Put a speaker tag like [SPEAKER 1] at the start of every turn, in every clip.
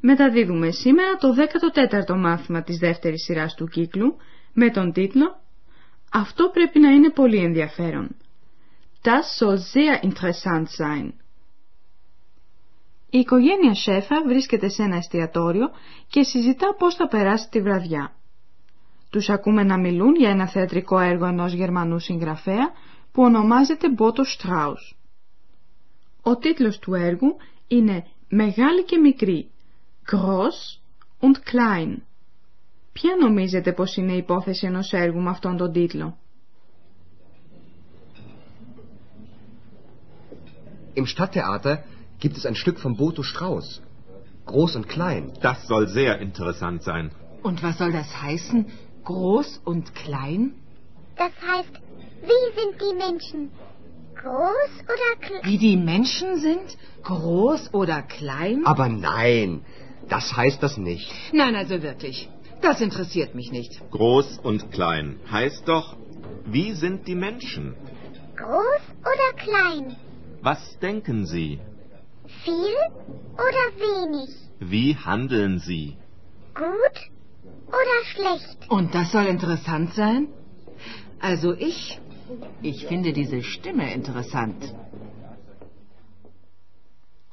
[SPEAKER 1] Μεταδίδουμε σήμερα το 14ο μάθημα της δεύτερης σειράς του κύκλου με τον τίτλο «Αυτό πρέπει να είναι πολύ ενδιαφέρον». Das soll sehr interessant sein. Η οικογένεια Σέφα βρίσκεται σε ένα εστιατόριο και συζητά πώς θα περάσει τη βραδιά. Τους ακούμε να μιλούν για ένα θεατρικό έργο ενός Γερμανού συγγραφέα που ονομάζεται Μπότο Στράους. Ο τίτλος του έργου είναι «Μεγάλη και μικρή» Groß und Klein. Ποια νομίζετε πως είναι η υπόθεση ενός έργου με αυτόν τον τίτλο?
[SPEAKER 2] Im Stadttheater gibt es ein Stück von Boto Strauß. Groß und klein.
[SPEAKER 3] Das soll sehr interessant sein.
[SPEAKER 4] Und was soll das heißen? Groß und klein?
[SPEAKER 5] Das heißt, wie sind die Menschen? Groß oder klein?
[SPEAKER 4] Wie die Menschen sind? Groß oder klein?
[SPEAKER 2] Aber nein, das heißt das nicht.
[SPEAKER 4] Nein, also wirklich. Das interessiert mich nicht.
[SPEAKER 3] Groß und klein heißt doch, wie sind die Menschen?
[SPEAKER 5] Groß oder klein?
[SPEAKER 3] Was denken Sie?
[SPEAKER 5] Viel oder wenig?
[SPEAKER 3] Wie handeln Sie?
[SPEAKER 5] Gut oder schlecht?
[SPEAKER 4] Und das soll interessant sein? Also ich, ich finde diese Stimme interessant.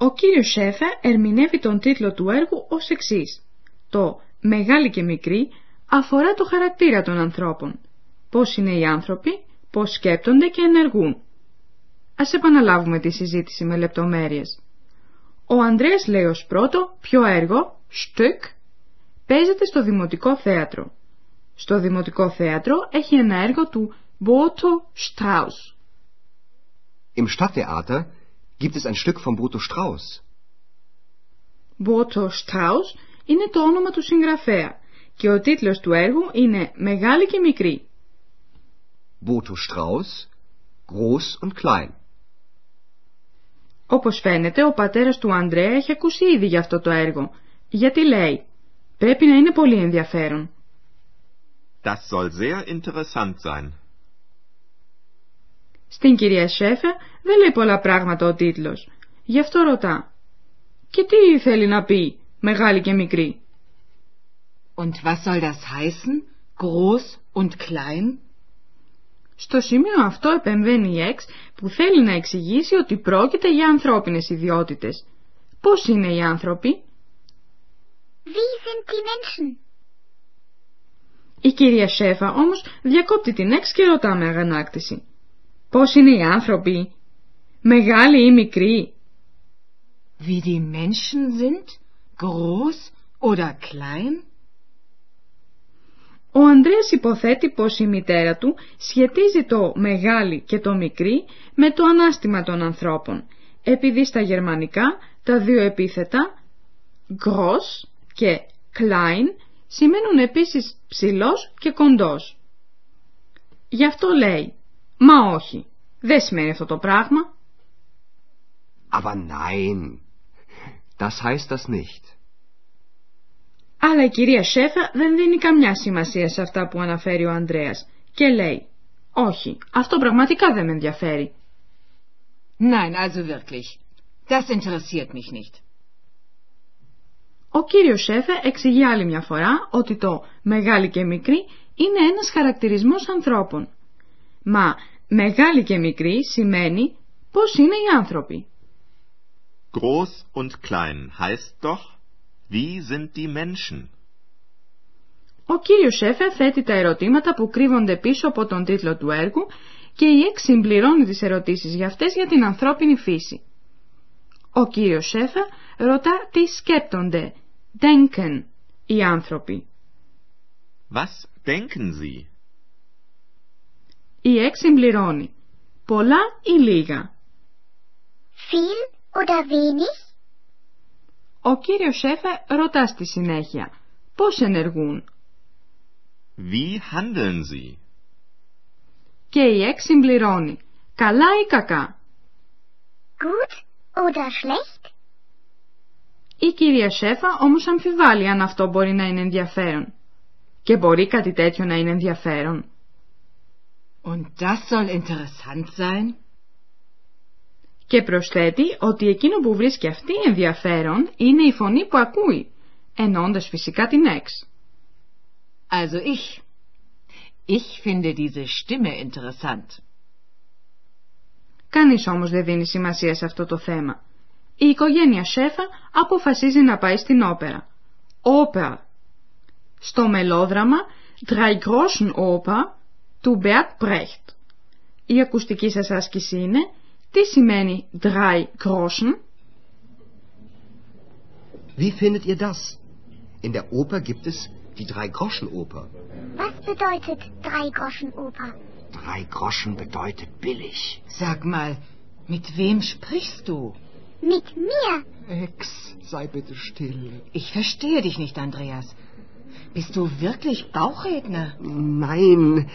[SPEAKER 1] Ο κύριος Σέφα ερμηνεύει τον τίτλο του έργου ως εξής. Το «Μεγάλη και μικρή» αφορά το χαρακτήρα των ανθρώπων. Πώς είναι οι άνθρωποι, πώς σκέπτονται και ενεργούν. Ας επαναλάβουμε τη συζήτηση με λεπτομέρειες. Ο Ανδρέας λέει ως πρώτο ποιο έργο, Stück, παίζεται στο Δημοτικό Θέατρο. Στο Δημοτικό Θέατρο έχει ένα έργο του Boto Strauss.
[SPEAKER 2] Im Stadttheater gibt es ein Stück von Boto Strauß;
[SPEAKER 1] Boto Strauss είναι το όνομα του συγγραφέα και ο τίτλος του έργου είναι «Μεγάλη και μικρή».
[SPEAKER 2] Boto Strauß, groß und klein.
[SPEAKER 1] Όπως φαίνεται, ο πατέρας του Ανδρέα έχει ακούσει ήδη για αυτό το έργο, γιατί λέει «Πρέπει να είναι πολύ ενδιαφέρον».
[SPEAKER 3] Das soll sehr interessant sein.
[SPEAKER 1] Στην κυρία Σέφε δεν λέει πολλά πράγματα ο τίτλος, γι' αυτό ρωτά «Και τι θέλει να πει, μεγάλη και μικρή»
[SPEAKER 4] Und was soll das heißen? Groß und klein?
[SPEAKER 1] Στο σημείο αυτό επεμβαίνει η Εξ που θέλει να εξηγήσει ότι πρόκειται για ανθρώπινες ιδιότητες. Πώς είναι οι άνθρωποι;
[SPEAKER 5] Wie sind die Menschen?
[SPEAKER 1] Η κυρία Σέφα όμως διακόπτει την Εξ και ρωτά με αγανάκτηση. Πώς είναι οι άνθρωποι; Μεγάλοι ή μικροί;
[SPEAKER 4] Wie die Menschen sind? Groß oder klein?
[SPEAKER 1] Ο Ανδρέας υποθέτει πως η μητέρα του σχετίζει το μεγάλη και το μικρή με το ανάστημα των ανθρώπων, επειδή στα γερμανικά τα δύο επίθετα groß και klein σημαίνουν επίσης ψηλός και κοντός. Γι' αυτό λέει, μα όχι, δεν σημαίνει αυτό το πράγμα.
[SPEAKER 2] Aber nein, das heißt das nicht.
[SPEAKER 1] Αλλά η κυρία Σέφα δεν δίνει καμιά σημασία σε αυτά που αναφέρει ο Ανδρέας και λέει «Όχι, αυτό πραγματικά δεν με ενδιαφέρει».
[SPEAKER 4] Nein, also wirklich. Das interessiert mich nicht.
[SPEAKER 1] Ο κύριος Σέφα εξηγεί άλλη μια φορά ότι το «μεγάλη και μικρή» είναι ένας χαρακτηρισμός ανθρώπων. Μα «μεγάλη και μικρή» σημαίνει πώς είναι οι άνθρωποι.
[SPEAKER 3] Groß und klein heißt doch, wie sind die Menschen?
[SPEAKER 1] Ο κύριος Σέφερ θέτει τα ερωτήματα που κρύβονται πίσω από τον τίτλο του έργου και η Εξ συμπληρώνει τις ερωτήσεις για αυτές για την ανθρώπινη φύση. Ο κύριος Σέφερ ρωτά τι σκέπτονται, denken, οι άνθρωποι.
[SPEAKER 3] Was denken Sie?
[SPEAKER 1] Η Εξ συμπληρώνει, πολλά ή λίγα;
[SPEAKER 5] Viel oder wenig?
[SPEAKER 1] Ο κύριος Σέφε ρωτά στη συνέχεια πώς ενεργούν;
[SPEAKER 3] Wie handeln Sie?
[SPEAKER 1] και η Εξ συμπληρώνει καλά ή κακά;
[SPEAKER 5] Gut oder schlecht?
[SPEAKER 1] Η κυρία Σέφα όμως αμφιβάλλει αν αυτό μπορεί να είναι ενδιαφέρον. Και μπορεί κάτι τέτοιο να είναι ενδιαφέρον.
[SPEAKER 4] Und das soll interessant sein?
[SPEAKER 1] Και προσθέτει ότι εκείνο που βρίσκει αυτή ενδιαφέρον είναι η φωνή που ακούει, εννοώντας φυσικά την Εξ.
[SPEAKER 4] Also ich. Ich finde diese Stimme interessant.
[SPEAKER 1] Κανείς όμως δεν δίνει σημασία σε αυτό το θέμα. Η οικογένεια Σέφα αποφασίζει να πάει στην όπερα. Όπερα. Στο μελόδραμα Drei Groschen Oper του Bert Brecht. Η ακουστική σας άσκηση είναι τι σημαίνει Drei Groschen.
[SPEAKER 2] Wie findet ihr das? In der Oper gibt es die Drei-Groschen-Oper.
[SPEAKER 5] Was bedeutet Drei-Groschen-Oper?
[SPEAKER 2] Drei Groschen bedeutet billig.
[SPEAKER 4] Sag mal, mit wem sprichst du?
[SPEAKER 5] Mit mir.
[SPEAKER 2] Ex, sei bitte still.
[SPEAKER 4] Ich verstehe dich nicht, Andreas. Bist du wirklich Bauchredner?
[SPEAKER 2] Nein,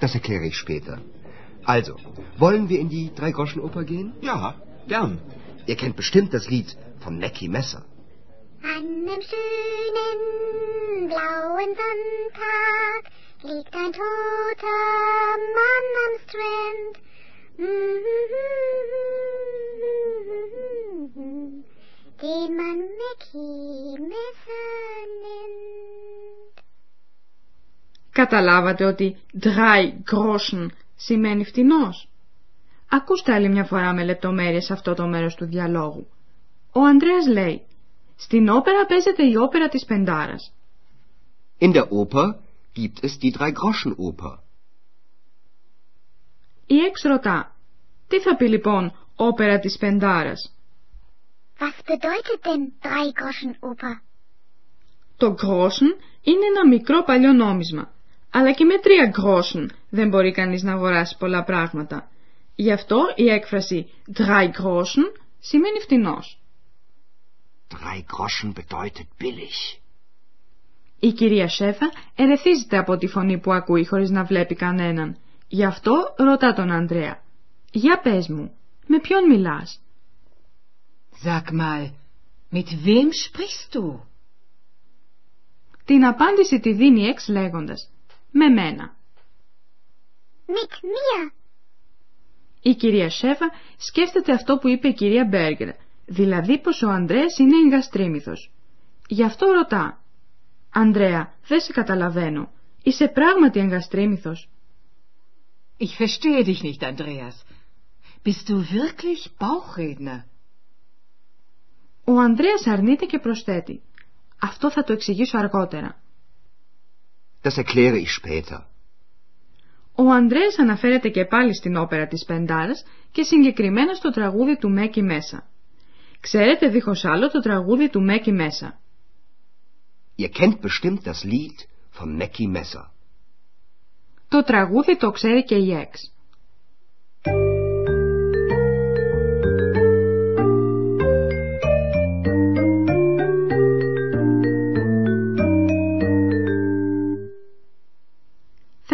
[SPEAKER 2] das erkläre ich später. Also, wollen wir in die Drei-Groschen-Oper gehen?
[SPEAKER 3] Ja, gern.
[SPEAKER 2] Ihr kennt bestimmt das Lied von Mackie Messer.
[SPEAKER 5] An einem schönen blauen Sonntag liegt ein toter Mann am Strand. Den man Mackie Messer nennt.
[SPEAKER 1] Καταλάβατε ότι drei Groschen σημαίνει φτηνός; Ακούστε άλλη μια φορά με λεπτομέρειες αυτό το μέρος του διαλόγου. Ο Ανδρέας λέει «Στην όπερα παίζεται η όπερα της Πεντάρας».
[SPEAKER 2] In der Oper gibt es die Drei-Groschen-Oper.
[SPEAKER 1] Η Εξ ρωτά «Τι θα πει λοιπόν όπερα της Πεντάρας»
[SPEAKER 5] Was bedeutet denn Drei-Groschen-Oper?
[SPEAKER 1] Το Groschen είναι ένα μικρό παλιό νόμισμα. Αλλά και με τρία Groschen δεν μπορεί κανείς να αγοράσει πολλά πράγματα. Γι' αυτό η έκφραση drei Groschen σημαίνει φτηνός.
[SPEAKER 2] Drei Groschen bedeutet billig.
[SPEAKER 1] Η κυρία Σέφα ερεθίζεται από τη φωνή που ακούει χωρίς να βλέπει κανέναν. Γι' αυτό ρωτά τον Ανδρέα. «Για πες μου, με ποιον μιλάς»
[SPEAKER 4] Sag mal, mit wem sprichst du?
[SPEAKER 1] Την απάντηση τη δίνει εξ λέγοντας «Με μένα».
[SPEAKER 5] Mit mir.
[SPEAKER 1] Η κυρία Σέφα σκέφτεται αυτό που είπε η κυρία Μπέργκερ, δηλαδή πως ο Ανδρέας είναι εγκαστρίμηθος. Γι' αυτό ρωτά «Ανδρέα, δεν σε καταλαβαίνω. Είσαι πράγματι εγκαστρίμηθος».
[SPEAKER 4] Ich verstehe dich nicht, Andreas. Bist du wirklich Bauchredner?
[SPEAKER 1] Ο Ανδρέας αρνείται και προσθέτει «Αυτό θα το εξηγήσω αργότερα».
[SPEAKER 2] Das erkläre ich später.
[SPEAKER 1] Ο Ανδρέας αναφέρεται και πάλι στην όπερα της Πεντάρας και συγκεκριμένα στο τραγούδι του Μέκη Μέσα. Ξέρετε δίχως άλλο το τραγούδι του Μέκη Μέσα;
[SPEAKER 2] Ihr kennt bestimmt das Lied von Mackie Messer.
[SPEAKER 1] Το τραγούδι το ξέρει και η Εξ.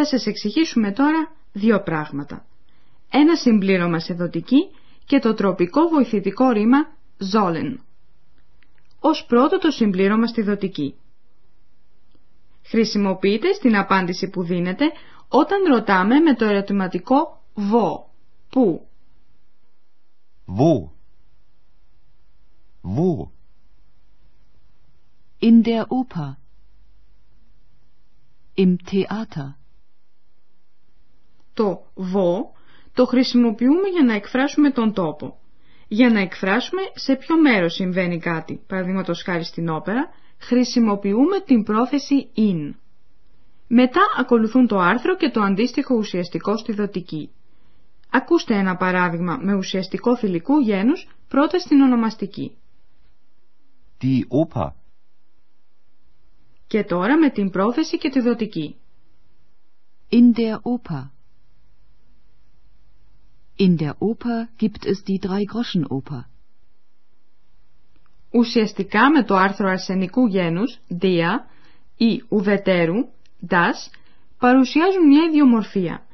[SPEAKER 1] Θα σας εξηγήσουμε τώρα δύο πράγματα. Ένα συμπλήρωμα σε δοτική και το τροπικό βοηθητικό ρήμα sollen. Ως πρώτο το συμπλήρωμα στη δοτική. Χρησιμοποιείται στην απάντηση που δίνεται όταν ρωτάμε με το ερωτηματικό wo, πού.
[SPEAKER 3] Wo? Wo?
[SPEAKER 6] In der Oper. Im Theater.
[SPEAKER 1] Το wo το χρησιμοποιούμε για να εκφράσουμε τον τόπο. Για να εκφράσουμε σε ποιο μέρος συμβαίνει κάτι, παραδείγματος χάρη στην όπερα, χρησιμοποιούμε την πρόθεση in. Μετά ακολουθούν το άρθρο και το αντίστοιχο ουσιαστικό στη δοτική. Ακούστε ένα παράδειγμα με ουσιαστικό θηλυκού γένους πρώτα στην ονομαστική.
[SPEAKER 3] Die Oper.
[SPEAKER 1] Και τώρα με την πρόθεση και τη δοτική.
[SPEAKER 6] In der Oper. In der Oper gibt es die Drei-Groschen-Oper.
[SPEAKER 1] ουσιαστικά με το άρθρο αρσενικού γένους, dia, ή ουδετέρου, das, παρουσιάζουν μια ιδιομορφία.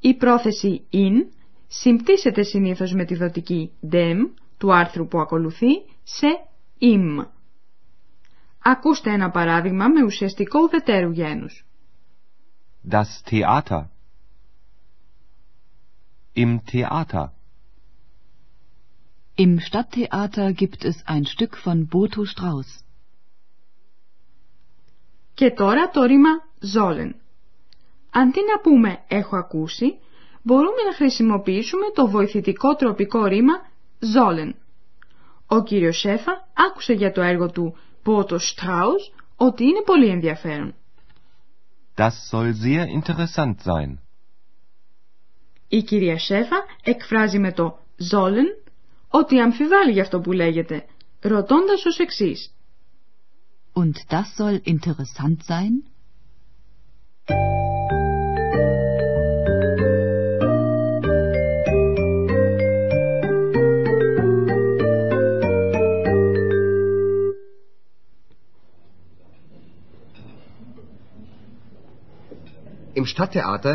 [SPEAKER 1] Η πρόθεση in συμπτύσσεται συνήθως με τη δοτική dem του άρθρου που ακολουθεί σε im. Ακούστε ένα παράδειγμα με ουσιαστικό ουδετέρου γένους.
[SPEAKER 7] Das Theater. Im Theater.
[SPEAKER 6] Im Stadttheater gibt es ein Stück von Boto Strauß.
[SPEAKER 1] Και τώρα το ρήμα sollen. Αντί να πούμε έχω ακούσει, μπορούμε να χρησιμοποιήσουμε το βοηθητικό τροπικό ρήμα sollen. Ο κύριος Σέφα άκουσε για το έργο του Boto Strauß ότι είναι πολύ ενδιαφέρον.
[SPEAKER 7] Das soll sehr interessant sein.
[SPEAKER 1] Η κυρία Σέφα εκφράζει με το sollen ότι αμφιβάλλει για αυτό που λέγεται, ρωτώντας ως εξής.
[SPEAKER 6] Und das soll interessant sein?
[SPEAKER 2] Im Stadttheater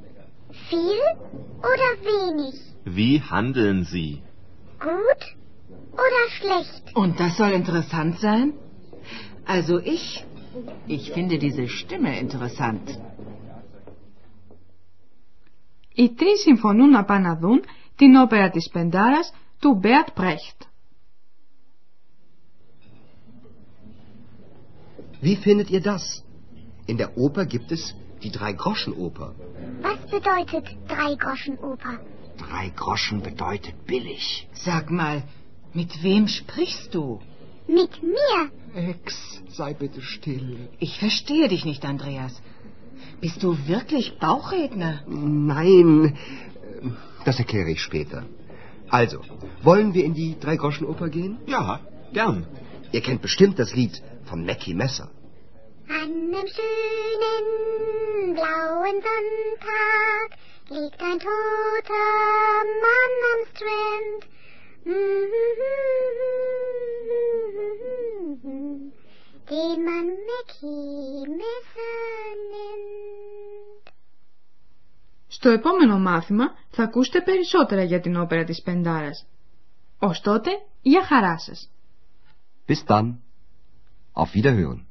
[SPEAKER 5] Viel oder wenig?
[SPEAKER 3] Wie handeln Sie?
[SPEAKER 5] Gut oder schlecht?
[SPEAKER 4] Und das soll interessant sein? Also ich, ich finde diese Stimme interessant.
[SPEAKER 1] Οι τρεις συμφωνούν να πάνε να δουν την όπερα της Πεντάρας του Μπέατ Πρέχτ.
[SPEAKER 2] Wie findet ihr das? In der Oper gibt es die Drei-Groschen-Oper.
[SPEAKER 5] Was bedeutet Drei-Groschen-Oper?
[SPEAKER 2] Drei Groschen bedeutet billig.
[SPEAKER 4] Sag mal, mit wem sprichst du?
[SPEAKER 5] Mit mir?
[SPEAKER 2] Ex, sei bitte still.
[SPEAKER 4] Ich verstehe dich nicht, Andreas. Bist du wirklich Bauchredner?
[SPEAKER 2] Nein, das erkläre ich später. Also, wollen wir in die Drei-Groschen-Oper gehen?
[SPEAKER 3] Ja, gern.
[SPEAKER 2] Ihr kennt bestimmt das Lied von Mackie Messer.
[SPEAKER 5] An einem schönen blauen Sonntag liegt ein toter Mann am Strand. Den man Mackie Messer nennt.
[SPEAKER 1] Στο επόμενο μάθημα θα ακούσετε περισσότερα για την όπερα της Πεντάρας. Ως τότε, για χαρά σας.
[SPEAKER 2] Bis dann. Auf Wiederhören.